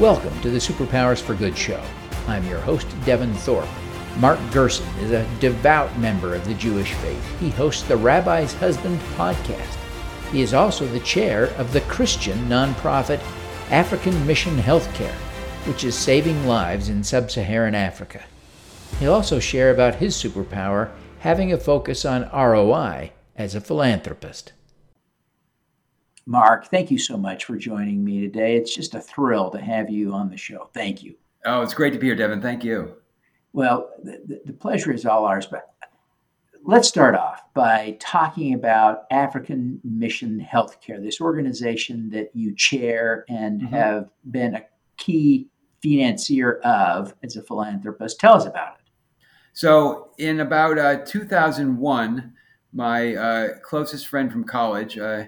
Welcome to the Superpowers for Good show. I'm your host, Devin Thorpe. Mark Gerson is a devout member of the Jewish faith. He hosts the Rabbi's Husband podcast. He is also the chair of the Christian nonprofit African Mission Healthcare, which is saving lives in sub Saharan Africa. He'll also share about his superpower having a focus on ROI as a philanthropist. Mark, thank you so much for joining me today. It's just a thrill to have you on the show. Thank you. Oh, it's great to be here, Devin. Thank you. Well, the, the pleasure is all ours. But let's start off by talking about African Mission Healthcare, this organization that you chair and mm-hmm. have been a key financier of as a philanthropist. Tell us about it. So, in about uh, 2001, my uh, closest friend from college, uh,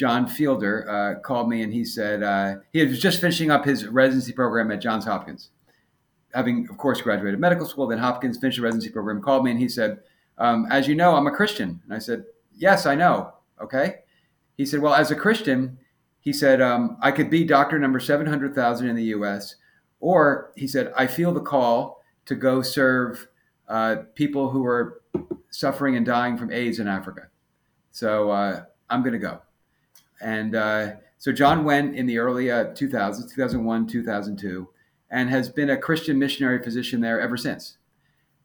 John Fielder uh, called me and he said uh, he was just finishing up his residency program at Johns Hopkins, having, of course, graduated medical school, then Hopkins finished a residency program. Called me and he said, um, "As you know, I'm a Christian." And I said, "Yes, I know." Okay. He said, "Well, as a Christian," he said, um, "I could be doctor number seven hundred thousand in the U.S." Or he said, "I feel the call to go serve uh, people who are suffering and dying from AIDS in Africa." So uh, I'm going to go. And uh, so John went in the early uh, 2000s, 2001, 2002, and has been a Christian missionary physician there ever since.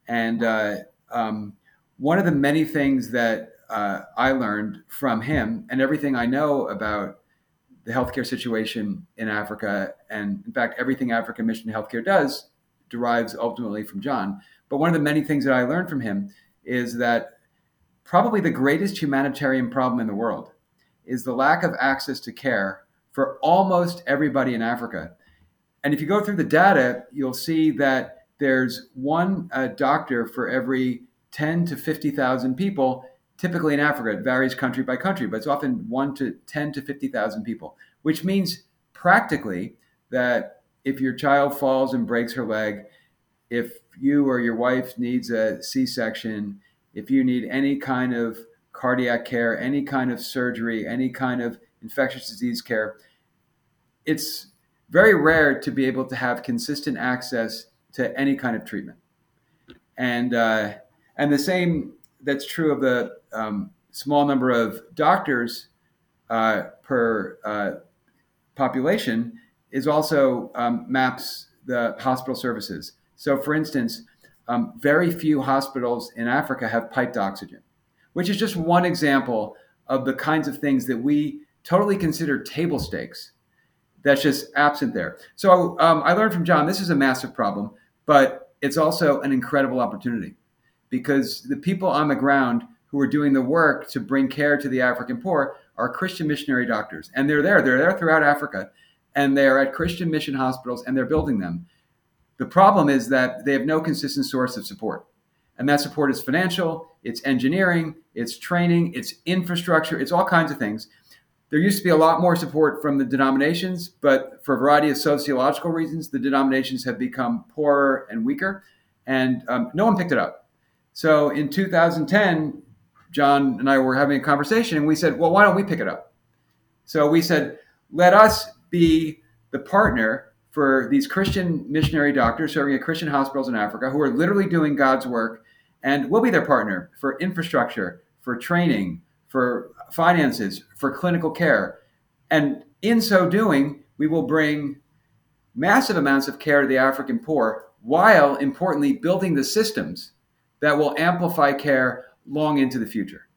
And uh, um, one of the many things that uh, I learned from him and everything I know about the healthcare situation in Africa, and in fact, everything African Mission Healthcare does derives ultimately from John. But one of the many things that I learned from him is that probably the greatest humanitarian problem in the world is the lack of access to care for almost everybody in Africa. And if you go through the data, you'll see that there's one uh, doctor for every 10 to 50,000 people, typically in Africa. It varies country by country, but it's often 1 to 10 to 50,000 people, which means practically that if your child falls and breaks her leg, if you or your wife needs a C section, if you need any kind of cardiac care, any kind of surgery, any kind of infectious disease care, it's very rare to be able to have consistent access to any kind of treatment. And uh, and the same that's true of the um, small number of doctors uh, per uh, population is also um, maps the hospital services. So, for instance, um, very few hospitals in Africa have piped oxygen which is just one example of the kinds of things that we totally consider table stakes that's just absent there. So um, I learned from John this is a massive problem, but it's also an incredible opportunity because the people on the ground who are doing the work to bring care to the African poor are Christian missionary doctors. And they're there, they're there throughout Africa, and they're at Christian mission hospitals and they're building them. The problem is that they have no consistent source of support. And that support is financial, it's engineering, it's training, it's infrastructure, it's all kinds of things. There used to be a lot more support from the denominations, but for a variety of sociological reasons, the denominations have become poorer and weaker, and um, no one picked it up. So in 2010, John and I were having a conversation, and we said, well, why don't we pick it up? So we said, let us be the partner for these Christian missionary doctors serving at Christian hospitals in Africa who are literally doing God's work and we'll be their partner for infrastructure, for training, for finances, for clinical care. And in so doing, we will bring massive amounts of care to the African poor while importantly building the systems that will amplify care long into the future.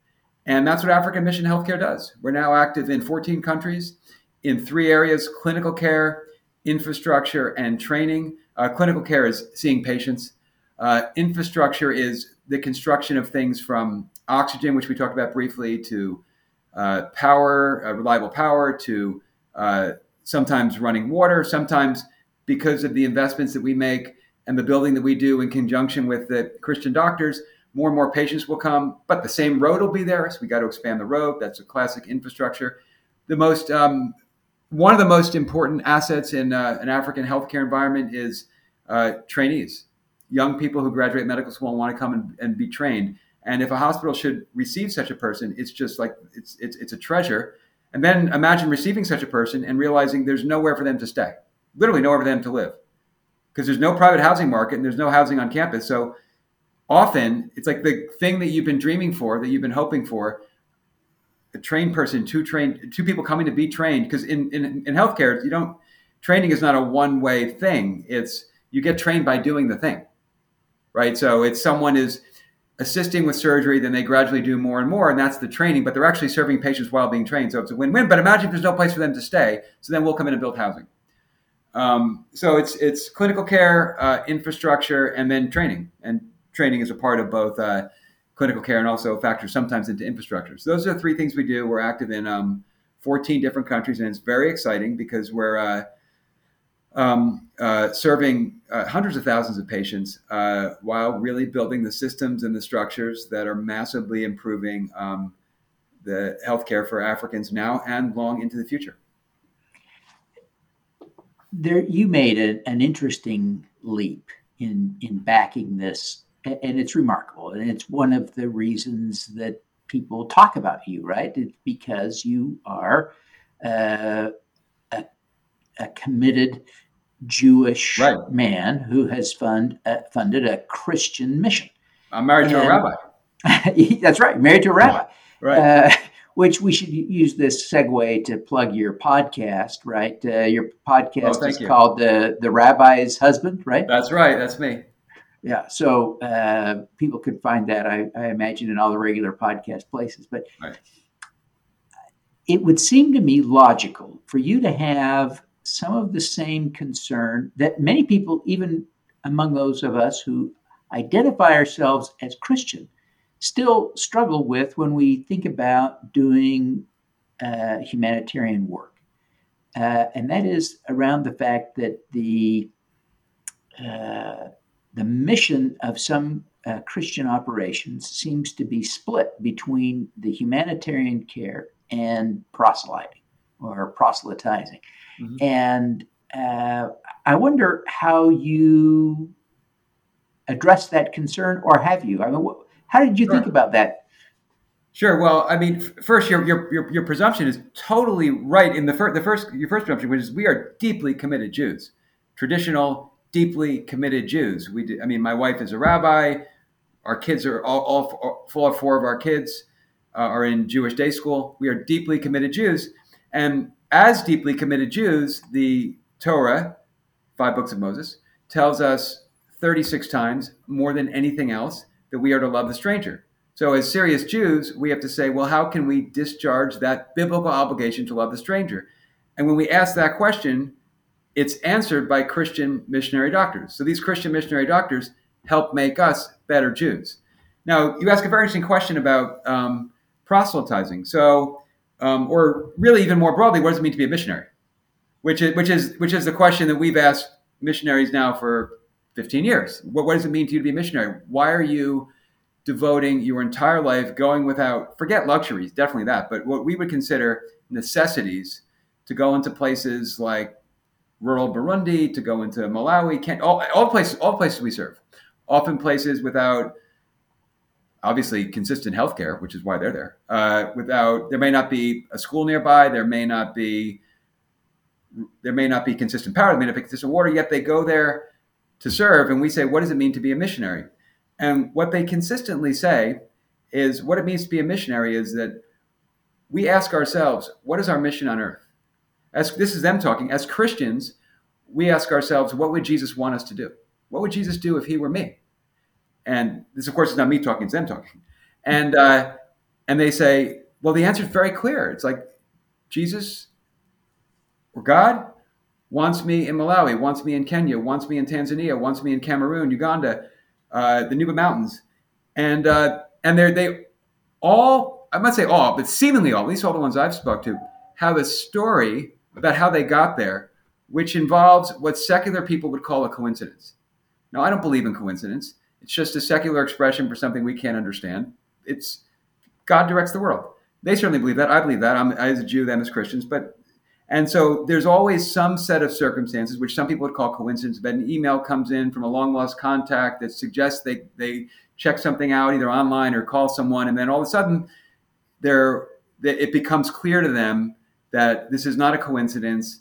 And that's what African Mission Healthcare does. We're now active in 14 countries in three areas clinical care, infrastructure, and training. Uh, clinical care is seeing patients, uh, infrastructure is the construction of things from oxygen, which we talked about briefly, to uh, power, uh, reliable power, to uh, sometimes running water, sometimes because of the investments that we make and the building that we do in conjunction with the Christian doctors, more and more patients will come, but the same road will be there. So we got to expand the road. That's a classic infrastructure. The most, um, one of the most important assets in uh, an African healthcare environment is uh, trainees young people who graduate medical school and want to come and, and be trained. And if a hospital should receive such a person, it's just like it's, it's it's a treasure. And then imagine receiving such a person and realizing there's nowhere for them to stay. literally nowhere for them to live because there's no private housing market and there's no housing on campus. So often it's like the thing that you've been dreaming for, that you've been hoping for. A trained person, two trained, two people coming to be trained. Because in, in in healthcare, you don't training is not a one way thing. It's you get trained by doing the thing, right? So it's someone is assisting with surgery, then they gradually do more and more, and that's the training. But they're actually serving patients while being trained, so it's a win win. But imagine if there's no place for them to stay, so then we'll come in and build housing. Um, so it's it's clinical care, uh, infrastructure, and then training. And training is a part of both uh, clinical care and also factors sometimes into infrastructure. So those are the three things we do. We're active in um, 14 different countries, and it's very exciting because we're uh, um, uh, serving uh, hundreds of thousands of patients uh, while really building the systems and the structures that are massively improving um, the healthcare for Africans now and long into the future. There you made a, an interesting leap in in backing this and it's remarkable and it's one of the reasons that people talk about you right? It's because you are uh, a, a committed jewish right. man who has fund, uh, funded a christian mission i'm married and, to a rabbi that's right married to a rabbi right uh, which we should use this segue to plug your podcast, right? Uh, your podcast oh, is you. called the the Rabbi's Husband, right? That's right. That's me. Yeah. So uh, people could find that, I, I, imagine, in all the regular podcast places. But right. it would seem to me logical for you to have some of the same concern that many people, even among those of us who identify ourselves as Christian, still struggle with when we think about doing uh, humanitarian work. Uh, and that is around the fact that the uh, the mission of some uh, Christian operations seems to be split between the humanitarian care and proselyting or proselytizing. Mm-hmm. And uh, I wonder how you address that concern, or have you? I mean, what, how did you sure. think about that? Sure. Well, I mean, first, your, your your, your presumption is totally right. In the first, the first your first presumption, which is we are deeply committed Jews, traditional, deeply committed Jews. We, do, I mean, my wife is a rabbi. Our kids are all, all, all four of our kids uh, are in Jewish day school. We are deeply committed Jews, and as deeply committed Jews, the Torah, five books of Moses, tells us 36 times more than anything else that we are to love the stranger. So, as serious Jews, we have to say, well, how can we discharge that biblical obligation to love the stranger? And when we ask that question, it's answered by Christian missionary doctors. So, these Christian missionary doctors help make us better Jews. Now, you ask a very interesting question about um, proselytizing. So, um, or really even more broadly, what does it mean to be a missionary? Which is, which is, which is the question that we've asked missionaries now for 15 years. What, what does it mean to you to be a missionary? Why are you devoting your entire life going without, forget luxuries, definitely that, but what we would consider necessities to go into places like rural Burundi, to go into Malawi, Kenya, all, all places, all places we serve, often places without obviously consistent healthcare, which is why they're there. Uh, without there may not be a school nearby, there may not be there may not be consistent power, there may not be consistent water. Yet they go there to serve, and we say, what does it mean to be a missionary? And what they consistently say is what it means to be a missionary is that we ask ourselves, what is our mission on earth? As this is them talking, as Christians, we ask ourselves, what would Jesus want us to do? What would Jesus do if he were me? And this, of course, is not me talking; it's them talking. And uh, and they say, well, the answer is very clear. It's like Jesus or God wants me in Malawi, wants me in Kenya, wants me in Tanzania, wants me in Cameroon, Uganda, uh, the Nuba Mountains, and uh, and they they all I might say all, but seemingly all, at least all the ones I've spoke to, have a story about how they got there, which involves what secular people would call a coincidence. Now, I don't believe in coincidence. It's just a secular expression for something we can't understand. It's God directs the world. They certainly believe that. I believe that. I'm as a Jew, them as Christians, but and so there's always some set of circumstances, which some people would call coincidence, but an email comes in from a long lost contact that suggests they, they check something out either online or call someone. And then all of a sudden, they're, it becomes clear to them that this is not a coincidence.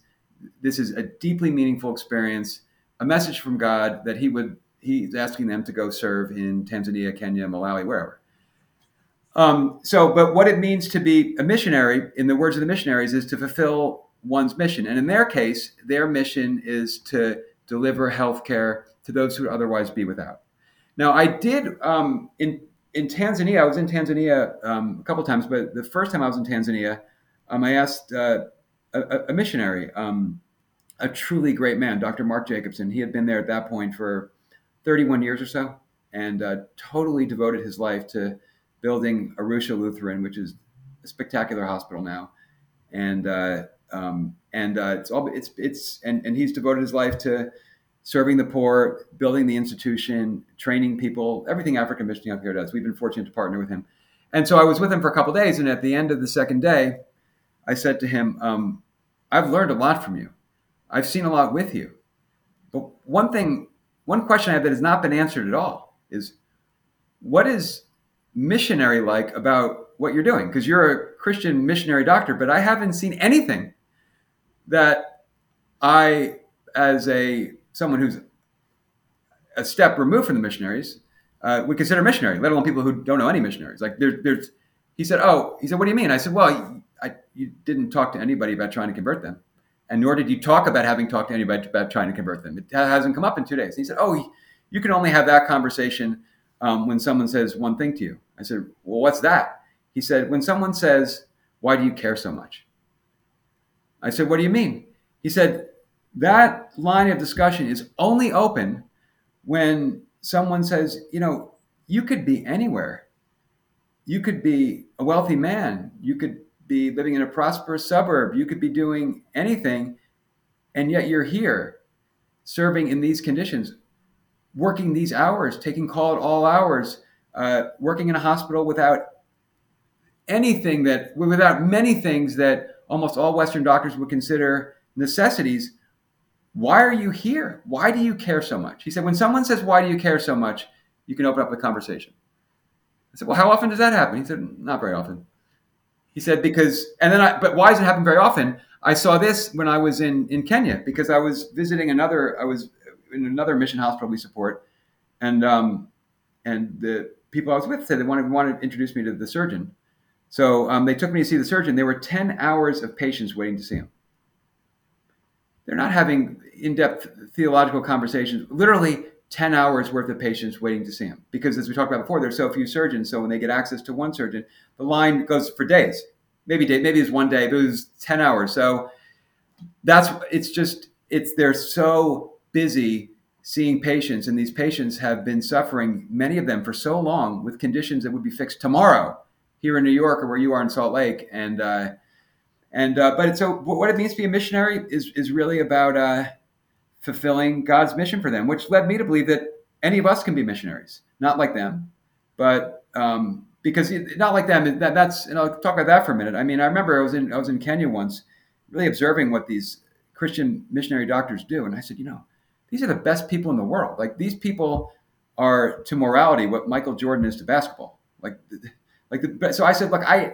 this is a deeply meaningful experience, a message from God that He would He's asking them to go serve in Tanzania, Kenya, Malawi, wherever. Um, so, but what it means to be a missionary, in the words of the missionaries, is to fulfill one's mission. And in their case, their mission is to deliver health care to those who would otherwise be without. Now, I did um, in in Tanzania. I was in Tanzania um, a couple times, but the first time I was in Tanzania, um, I asked uh, a, a, missionary, um, a truly great man, Dr. Mark Jacobson. He had been there at that point for 31 years or so, and uh, totally devoted his life to building Arusha Lutheran, which is a spectacular hospital now, and uh, um, and uh, it's all it's it's and, and he's devoted his life to serving the poor, building the institution, training people, everything African Mission Healthcare does. We've been fortunate to partner with him. And so I was with him for a couple days, and at the end of the second day, I said to him, um, I've learned a lot from you. I've seen a lot with you. But one thing, one question I have that has not been answered at all is what is missionary like about what you're doing? Because you're a Christian missionary doctor, but I haven't seen anything that I, as a someone who's a step removed from the missionaries uh, would consider missionary, let alone people who don't know any missionaries. Like there, there's, he said, oh, he said, what do you mean? I said, well, I, you didn't talk to anybody about trying to convert them, and nor did you talk about having talked to anybody about trying to convert them. It hasn't come up in two days. And he said, oh, you can only have that conversation um, when someone says one thing to you. I said, well, what's that? He said, when someone says, why do you care so much? I said, what do you mean? He said, that line of discussion is only open when someone says, you know, you could be anywhere. You could be a wealthy man. You could be living in a prosperous suburb. You could be doing anything. And yet you're here serving in these conditions, working these hours, taking call at all hours, uh, working in a hospital without anything that, without many things that almost all Western doctors would consider necessities why are you here? Why do you care so much? He said, When someone says, Why do you care so much? you can open up the conversation. I said, Well, how often does that happen? He said, Not very often. He said, Because, and then I, but why does it happen very often? I saw this when I was in, in Kenya because I was visiting another, I was in another mission hospital we support. And, um, and the people I was with said they wanted, wanted to introduce me to the surgeon. So um, they took me to see the surgeon. There were 10 hours of patients waiting to see him they're not having in-depth theological conversations. Literally 10 hours worth of patients waiting to see him. Because as we talked about before, there's so few surgeons. So when they get access to one surgeon, the line goes for days. Maybe day, maybe it's one day, but it was 10 hours. So that's it's just it's they're so busy seeing patients, and these patients have been suffering, many of them for so long with conditions that would be fixed tomorrow here in New York or where you are in Salt Lake. And uh, and uh, but so what it means to be a missionary is is really about uh, fulfilling God's mission for them, which led me to believe that any of us can be missionaries, not like them, but um, because not like them. That, that's and I'll talk about that for a minute. I mean, I remember I was in I was in Kenya once, really observing what these Christian missionary doctors do, and I said, you know, these are the best people in the world. Like these people are to morality what Michael Jordan is to basketball. Like, like the, so I said, look, I,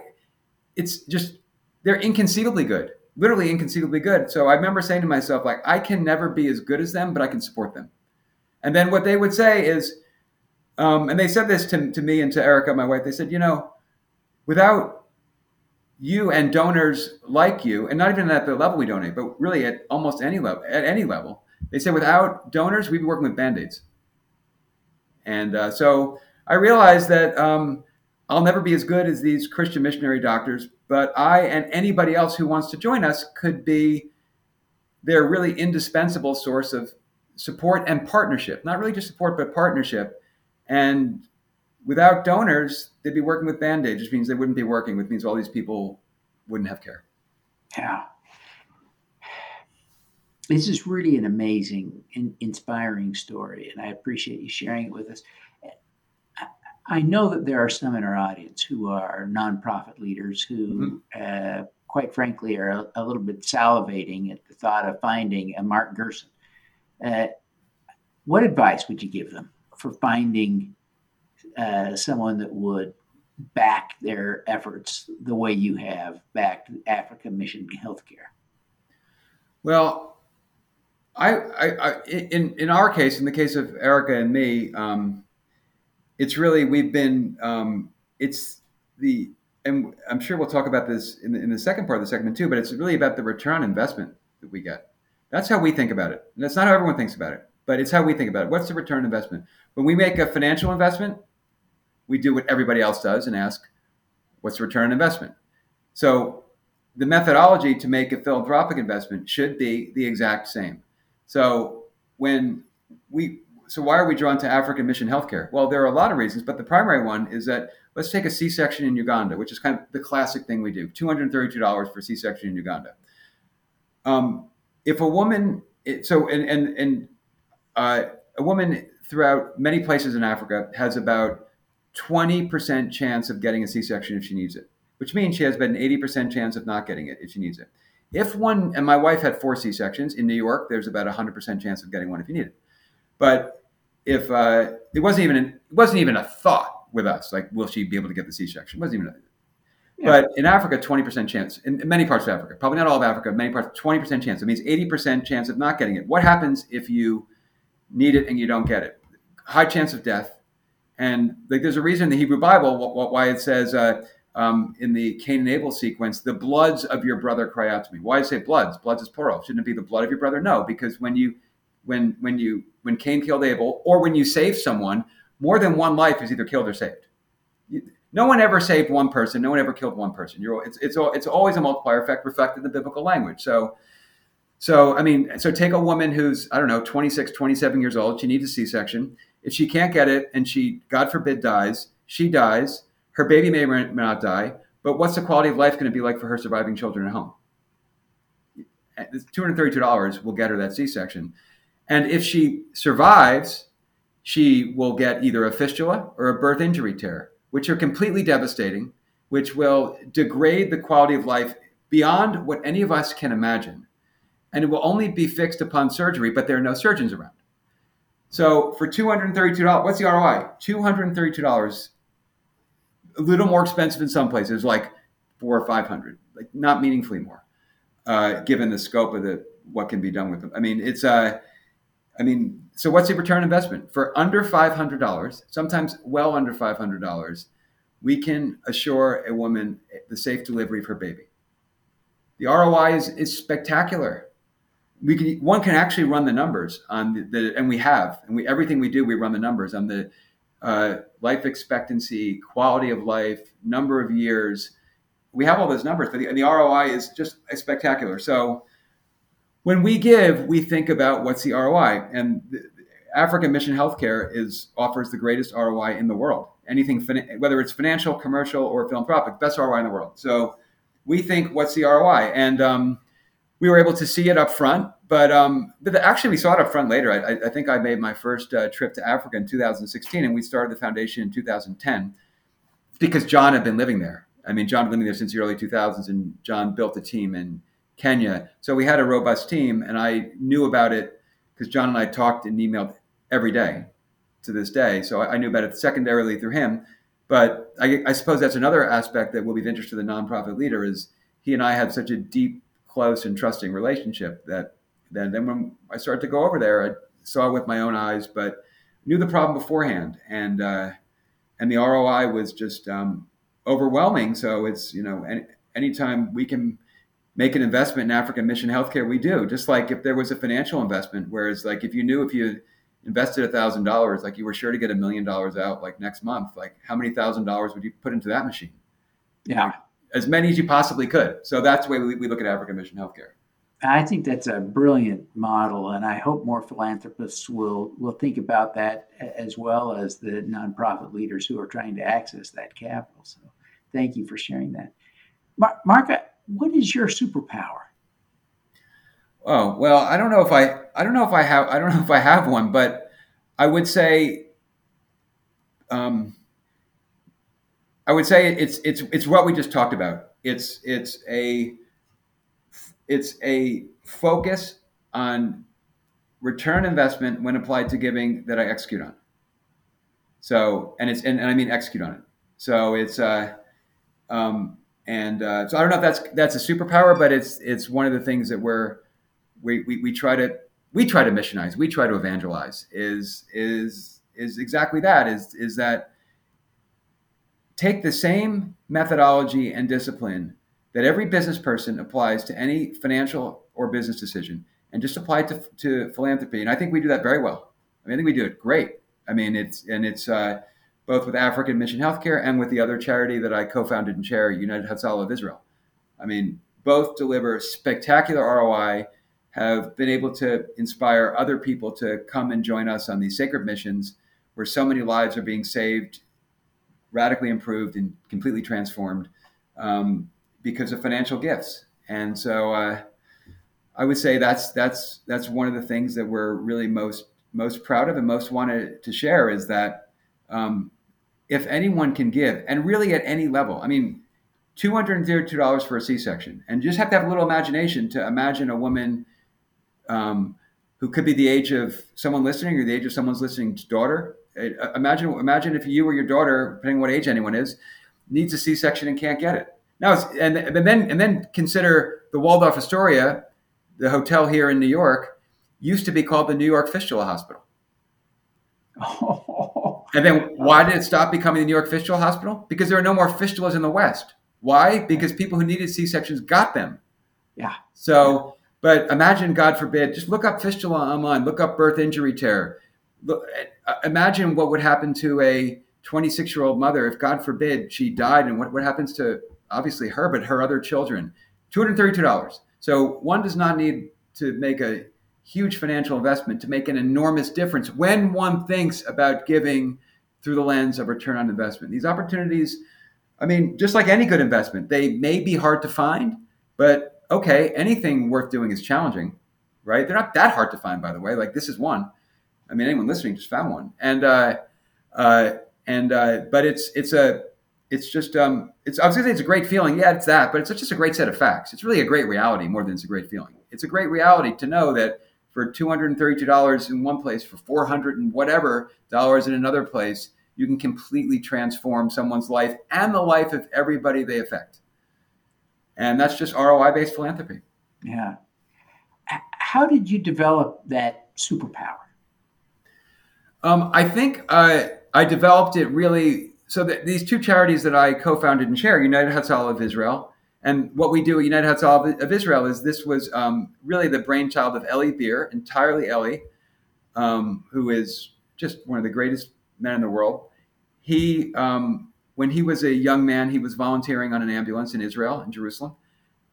it's just they're inconceivably good, literally inconceivably good. So I remember saying to myself, like, I can never be as good as them, but I can support them. And then what they would say is, um, and they said this to, to me and to Erica, my wife, they said, you know, without you and donors like you, and not even at the level we donate, but really at almost any level, at any level, they said without donors, we'd be working with band-aids. And uh, so I realized that um, I'll never be as good as these Christian missionary doctors, but I and anybody else who wants to join us could be their really indispensable source of support and partnership. Not really just support, but partnership. And without donors, they'd be working with band aids, which means they wouldn't be working, which means all these people wouldn't have care. Yeah. This is really an amazing, in, inspiring story, and I appreciate you sharing it with us. I know that there are some in our audience who are nonprofit leaders who, mm-hmm. uh, quite frankly, are a, a, little bit salivating at the thought of finding a Mark Gerson. Uh, what advice would you give them for finding uh, someone that would back their efforts the way you have backed Africa Mission Healthcare? Well, I, I, I, in in our case, in the case of Erica and me, um, it's really we've been um, it's the and I'm sure we'll talk about this in the, in the second part of the segment too. But it's really about the return on investment that we get. That's how we think about it. And that's not how everyone thinks about it, but it's how we think about it. What's the return on investment? When we make a financial investment, we do what everybody else does and ask, what's the return on investment? So the methodology to make a philanthropic investment should be the exact same. So when we so why are we drawn to African Mission Healthcare? Well, there are a lot of reasons, but the primary one is that let's take a C-section in Uganda, which is kind of the classic thing we do: two hundred thirty-two dollars for C-section in Uganda. Um, if a woman, so and and and uh, a woman throughout many places in Africa has about twenty percent chance of getting a C-section if she needs it, which means she has about an eighty percent chance of not getting it if she needs it. If one, and my wife had four C sections in New York, there's about a hundred percent chance of getting one if you need it. But if uh, it wasn't even an, it wasn't even a thought with us, like will she be able to get the C section? wasn't even. A, yeah. But in Africa, twenty percent chance. In, in many parts of Africa, probably not all of Africa, many parts, twenty percent chance. It means eighty percent chance of not getting it. What happens if you need it and you don't get it? High chance of death. And like, there's a reason in the Hebrew Bible why it says uh, um, in the Cain and Abel sequence, the bloods of your brother cry out to me. Why say bloods? Bloods is plural. Shouldn't it be the blood of your brother? No, because when you when when you when Cain killed Abel, or when you save someone, more than one life is either killed or saved. No one ever saved one person. No one ever killed one person. You're, it's, it's, it's always a multiplier effect reflected in the biblical language. So, so I mean, so take a woman who's I don't know, 26, 27 years old. She needs a C-section. If she can't get it, and she, God forbid, dies, she dies. Her baby may or may not die. But what's the quality of life going to be like for her surviving children at home? $232 will get her that C-section. And if she survives, she will get either a fistula or a birth injury tear, which are completely devastating, which will degrade the quality of life beyond what any of us can imagine. And it will only be fixed upon surgery, but there are no surgeons around. So for $232, what's the ROI? $232, a little more expensive in some places, like four or 500, like not meaningfully more, uh, given the scope of the what can be done with them. I mean, it's uh, I mean, so what's the return investment? For under $500, sometimes well under $500, we can assure a woman the safe delivery of her baby. The ROI is, is spectacular. We can, one can actually run the numbers on the, the and we have, and we, everything we do, we run the numbers on the uh, life expectancy, quality of life, number of years. We have all those numbers, but the, the ROI is just spectacular. So when we give, we think about what's the ROI, and the, African Mission Healthcare is offers the greatest ROI in the world. Anything, whether it's financial, commercial, or philanthropic, best ROI in the world. So we think, what's the ROI? And um, we were able to see it up front, but, um, but actually we saw it up front later. I, I think I made my first uh, trip to Africa in 2016, and we started the foundation in 2010 because John had been living there. I mean, John had been living there since the early 2000s, and John built a team and Kenya. So we had a robust team, and I knew about it because John and I talked and emailed every day to this day. So I, knew about it secondarily through him. But I, I, suppose that's another aspect that will be of interest to the nonprofit leader is he and I had such a deep, close, and trusting relationship that then, then when I started to go over there, I saw it with my own eyes, but knew the problem beforehand, and uh, and the ROI was just um, overwhelming. So it's you know any, anytime we can make an investment in African Mission Healthcare, we do. Just like if there was a financial investment, whereas like if you knew if you invested a thousand dollars, like you were sure to get a million dollars out like next month, like how many thousand dollars would you put into that machine? Yeah, as many as you possibly could. So that's the way we, we look at African Mission Healthcare. I think that's a brilliant model, and I hope more philanthropists will will think about that as well as the nonprofit leaders who are trying to access that capital. So, thank you for sharing that, Mar- Marka what is your superpower? Oh well, I don't know if I I don't know if I have I don't know if I have one, but I would say, um, I would say it's it's it's what we just talked about. It's it's a it's a focus on return investment when applied to giving that I execute on. So and it's and, and I mean execute on it. So it's uh, um, and uh, so I don't know if that's that's a superpower, but it's it's one of the things that we're we, we, we try to we try to missionize, we try to evangelize. Is is is exactly that. Is is that take the same methodology and discipline that every business person applies to any financial or business decision and just apply it to, to philanthropy. And I think we do that very well. I, mean, I think we do it great. I mean, it's, and it's uh, both with African Mission Healthcare and with the other charity that I co founded and chair, United Hatzalah of Israel. I mean, both deliver spectacular ROI, have been able to inspire other people to come and join us on these sacred missions where so many lives are being saved, radically improved, and completely transformed um, because of financial gifts. And so uh, I would say that's that's that's one of the things that we're really most most proud of and most wanted to share is that um, if anyone can give, and really at any level, I mean, two hundred and thirty-two dollars for a C-section, and you just have to have a little imagination to imagine a woman um, who could be the age of someone listening or the age of someone's listening's daughter. Uh, imagine, imagine if you or your daughter, depending what age anyone is, needs a C-section and can't get it. Now, and, and then and then consider the Waldorf Astoria, the hotel here in New York, used to be called the New York Fistula Hospital. Oh. And then why did it stop becoming the New York Fistula Hospital? Because there are no more fistulas in the West. Why? Because people who needed C sections got them. Yeah. So, but imagine, God forbid, just look up fistula online, look up birth injury tear. Look, uh, imagine what would happen to a 26 year old mother if, God forbid, she died, and what, what happens to obviously her, but her other children. $232. So one does not need to make a huge financial investment to make an enormous difference when one thinks about giving through the lens of return on investment. These opportunities, I mean, just like any good investment, they may be hard to find, but okay, anything worth doing is challenging, right? They're not that hard to find, by the way. Like this is one. I mean, anyone listening just found one, and uh, uh, and uh, but it's it's a it's just um, it's I was gonna say it's a great feeling. Yeah, it's that, but it's just a great set of facts. It's really a great reality more than it's a great feeling. It's a great reality to know that for $232 in one place, for 400 and whatever dollars in another place, you can completely transform someone's life and the life of everybody they affect. And that's just ROI based philanthropy. Yeah. How did you develop that superpower? Um, I think uh, I developed it really. So that these two charities that I co-founded and share, United Hatzalah of Israel and what we do at United Hatzalah of Israel is this was um, really the brainchild of Eli Beer, entirely Eli, um, who is just one of the greatest men in the world. He, um, when he was a young man, he was volunteering on an ambulance in Israel, in Jerusalem,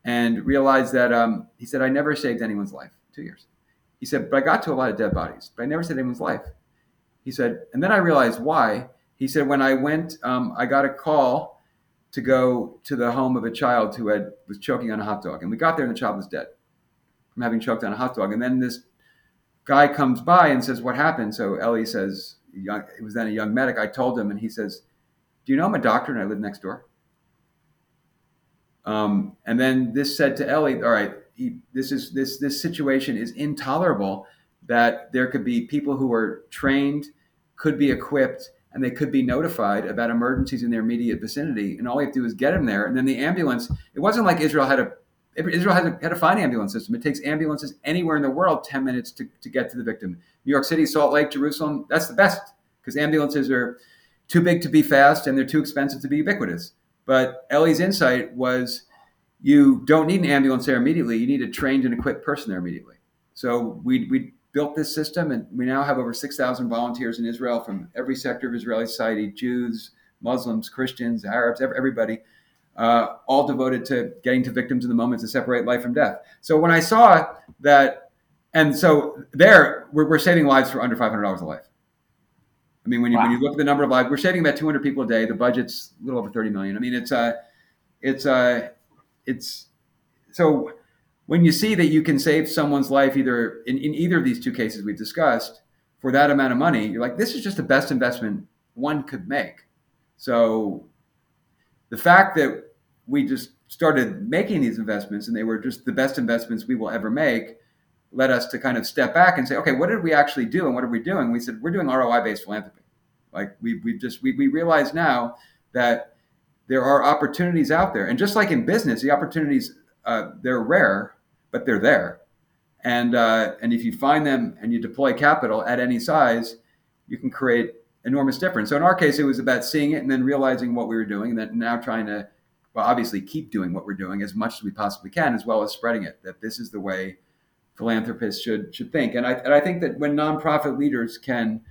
and realized that um, he said, "I never saved anyone's life." Two years. He said, "But I got to a lot of dead bodies, but I never saved anyone's life." He said, and then I realized why. He said, "When I went, um, I got a call." To go to the home of a child who had was choking on a hot dog, and we got there and the child was dead from having choked on a hot dog. And then this guy comes by and says, "What happened?" So Eli says, young, "It was then a young medic." I told him, and he says, "Do you know I'm a doctor and I live next door?" Um, and then this said to Eli, "All right, he, this is this this situation is intolerable. That there could be people who are trained, could be equipped." And they could be notified about emergencies in their immediate vicinity. And all we have to do is get them there. And then the ambulance, it wasn't like Israel had a Israel had a, had a fine ambulance system. It takes ambulances anywhere in the world 10 minutes to, to get to the victim. New York City, Salt Lake, Jerusalem, that's the best because ambulances are too big to be fast and they're too expensive to be ubiquitous. But Eli's insight was you don't need an ambulance there immediately. You need a trained and equipped person there immediately. So we, we built this system, and we now have over 6,000 volunteers in Israel from every sector of Israeli society Jews, Muslims, Christians, Arabs, everybody, uh, all devoted to getting to victims in the moment to separate life from death. So when I saw that, and so there, we're, we're saving lives for under $500 a life. I mean, when you, wow. when you look at the number of lives, we're saving about 200 people a day. The budget's a little over 30 million. I mean, it's uh, it's uh, it's so when you see that you can save someone's life either in, in either of these two cases we've discussed for that amount of money, you're like, this is just the best investment one could make. So the fact that we just started making these investments and they were just the best investments we will ever make led us to kind of step back and say, okay, what did we actually do and what are we doing? We said, we're doing ROI based philanthropy. Like we, we just, we, we realize now that there are opportunities out there. And just like in business, the opportunities, uh, they're rare, but they're there. And uh, and if you find them and you deploy capital at any size, you can create enormous difference. So in our case, it was about seeing it and then realizing what we were doing, and then now trying to, well, obviously keep doing what we're doing as much as we possibly can, as well as spreading it. That this is the way philanthropists should should think. And I and I think that when nonprofit leaders can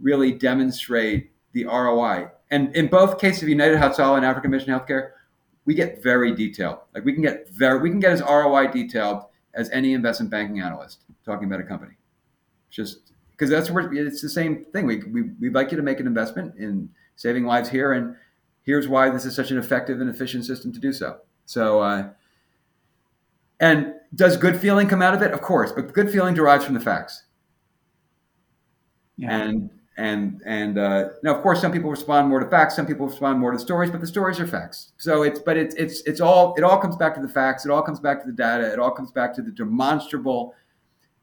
really demonstrate the ROI, and in both cases of United Hatzalah and African Mission Healthcare, we get very detailed. Like we can get very we can get as ROI detailed as any investment banking analyst talking about a company. Just because that's where it's the same thing. We, we, we'd like you to make an investment in saving lives here, and here's why this is such an effective and efficient system to do so. So, uh, and does good feeling come out of it? Of course, but good feeling derives from the facts. Yeah. And and and uh, now, of course, some people respond more to facts, some people respond more to stories, but the stories are facts. So it's but it's it's it's all it all comes back to the facts. It all comes back to the data. It all comes back to the demonstrable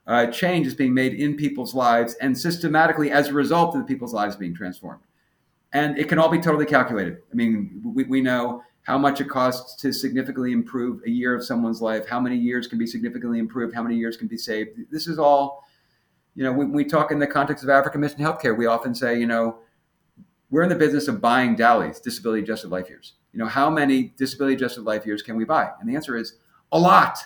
uh, change is being made in people's lives and systematically as a result of the people's lives being transformed. And it can all be totally calculated. I mean, we, we know how much it costs to significantly improve a year of someone's life, how many years can be significantly improved, how many years can be saved. This is all, you know, when we talk in the context of African Mission Healthcare, we often say, you know, we're in the business of buying DALYs, disability adjusted life years. You know, how many disability adjusted life years can we buy? And the answer is a lot.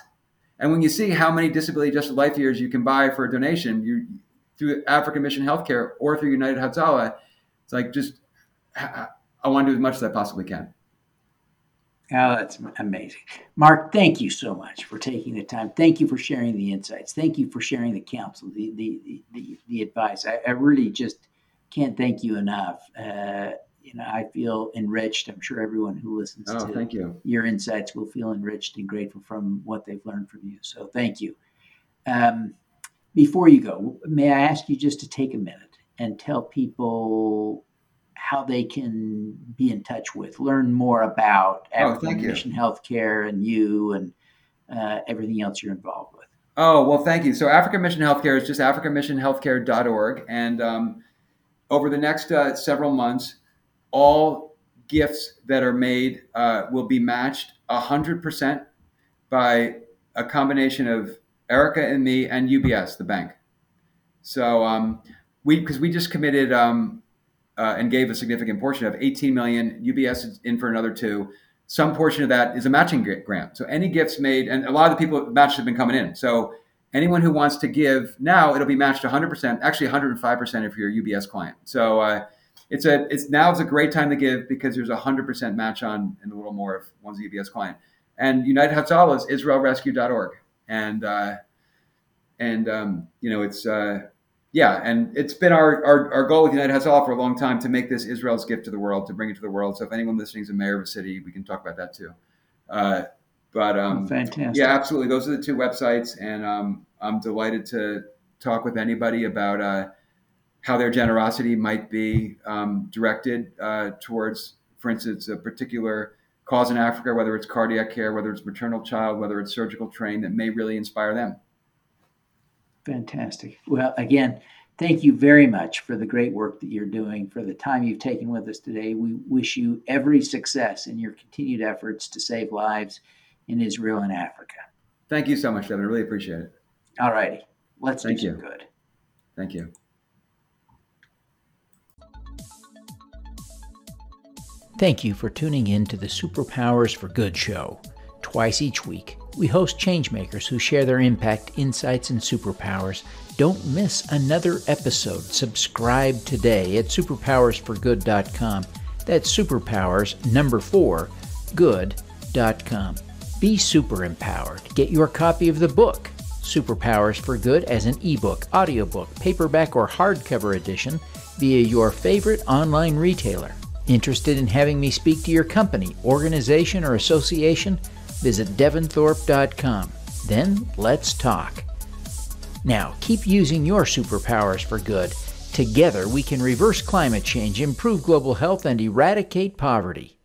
And when you see how many disability adjusted life years you can buy for a donation, you through African Mission Healthcare or through United Hatzalah, it's like just I want to do as much as I possibly can. Oh, that's amazing. Mark, thank you so much for taking the time. Thank you for sharing the insights. Thank you for sharing the counsel, the the the, the advice. I, I really just can't thank you enough. Uh, you know, I feel enriched. I'm sure everyone who listens oh, to thank you. your insights will feel enriched and grateful from what they've learned from you. So thank you. Um, before you go, may I ask you just to take a minute and tell people how they can be in touch with, learn more about oh, African Mission Healthcare and you and uh, everything else you're involved with. Oh, well, thank you. So African Mission Healthcare is just africanmissionhealthcare.org. And um, over the next uh, several months, all gifts that are made uh, will be matched 100% by a combination of Erica and me and UBS, the bank. So um, we, because we just committed um, uh, and gave a significant portion of 18 million. UBS is in for another two. Some portion of that is a matching grant. So any gifts made, and a lot of the people matched have been coming in. So anyone who wants to give now, it'll be matched 100%, actually 105% if you're a UBS client. So uh, it's a it's now it's a great time to give because there's a hundred percent match on and a little more if one's a UBS client. And United Hatzalah is IsraelRescue.org. And uh, and um, you know it's uh, yeah, and it's been our, our, our goal with United Hatzalah for a long time to make this Israel's gift to the world, to bring it to the world. So if anyone listening is a mayor of a city, we can talk about that too. Uh, but um, oh, fantastic. Yeah, absolutely. Those are the two websites, and um, I'm delighted to talk with anybody about uh, how their generosity might be um, directed uh, towards, for instance, a particular cause in Africa, whether it's cardiac care, whether it's maternal child, whether it's surgical train, that may really inspire them. Fantastic. Well, again, thank you very much for the great work that you're doing, for the time you've taken with us today. We wish you every success in your continued efforts to save lives in Israel and Africa. Thank you so much, Devin. I really appreciate it. All righty. Let's Thank do you. some good. Thank you. Thank you for tuning in to the Superpowers for Good show. Twice each week, we host changemakers who share their impact, insights, and superpowers. Don't miss another episode. Subscribe today at superpowersforgood.com. That's superpowers, number four, good.com. Be super empowered. Get your copy of the book, Superpowers for Good, as an ebook, audiobook, paperback, or hardcover edition via your favorite online retailer. Interested in having me speak to your company, organization, or association? Visit devinthorpe.com. Then let's talk. Now, keep using your superpowers for good. Together, we can reverse climate change, improve global health, and eradicate poverty.